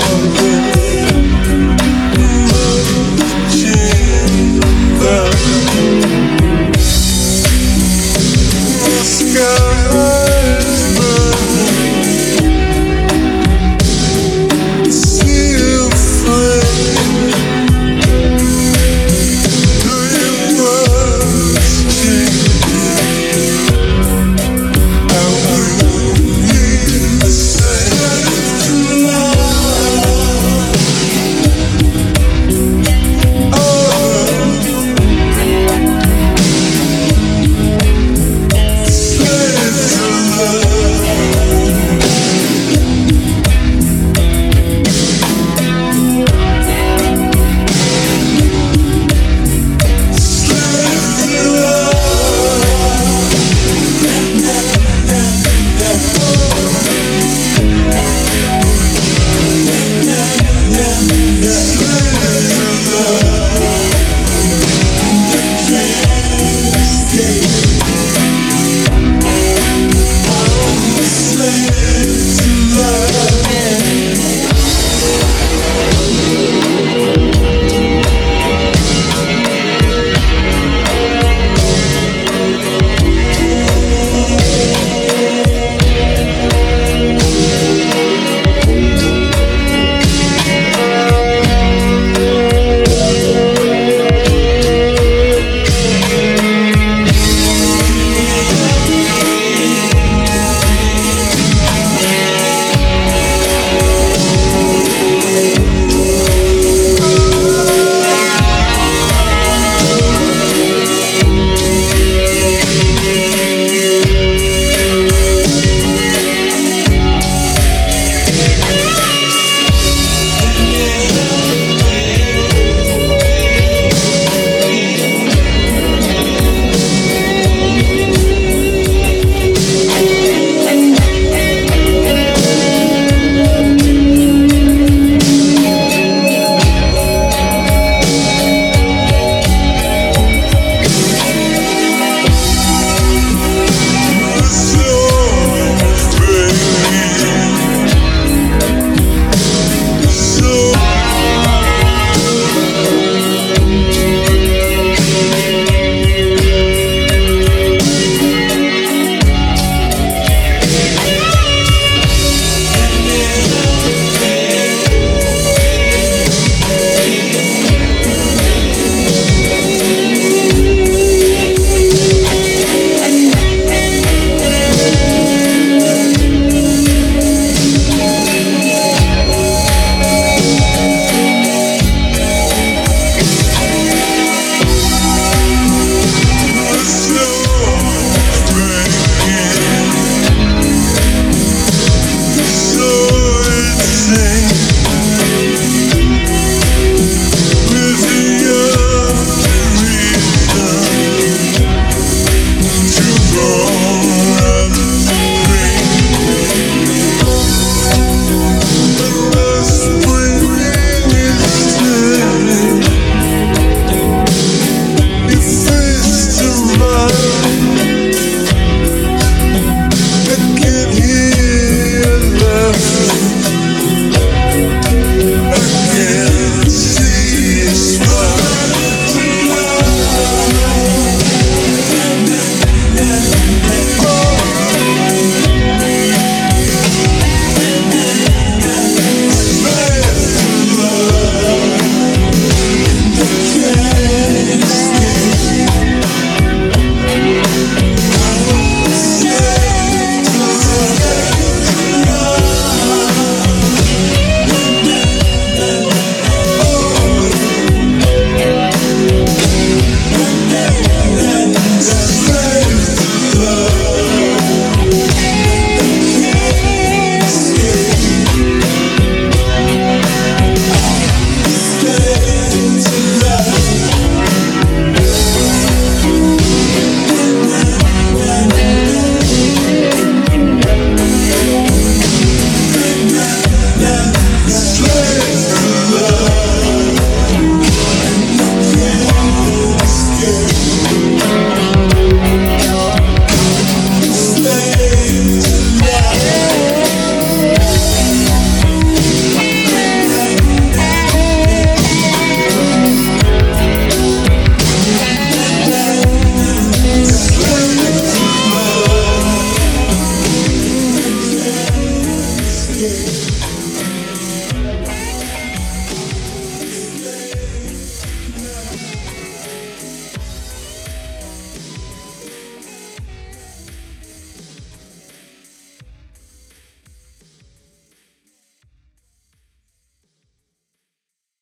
Holy Spirit. yeah, yeah.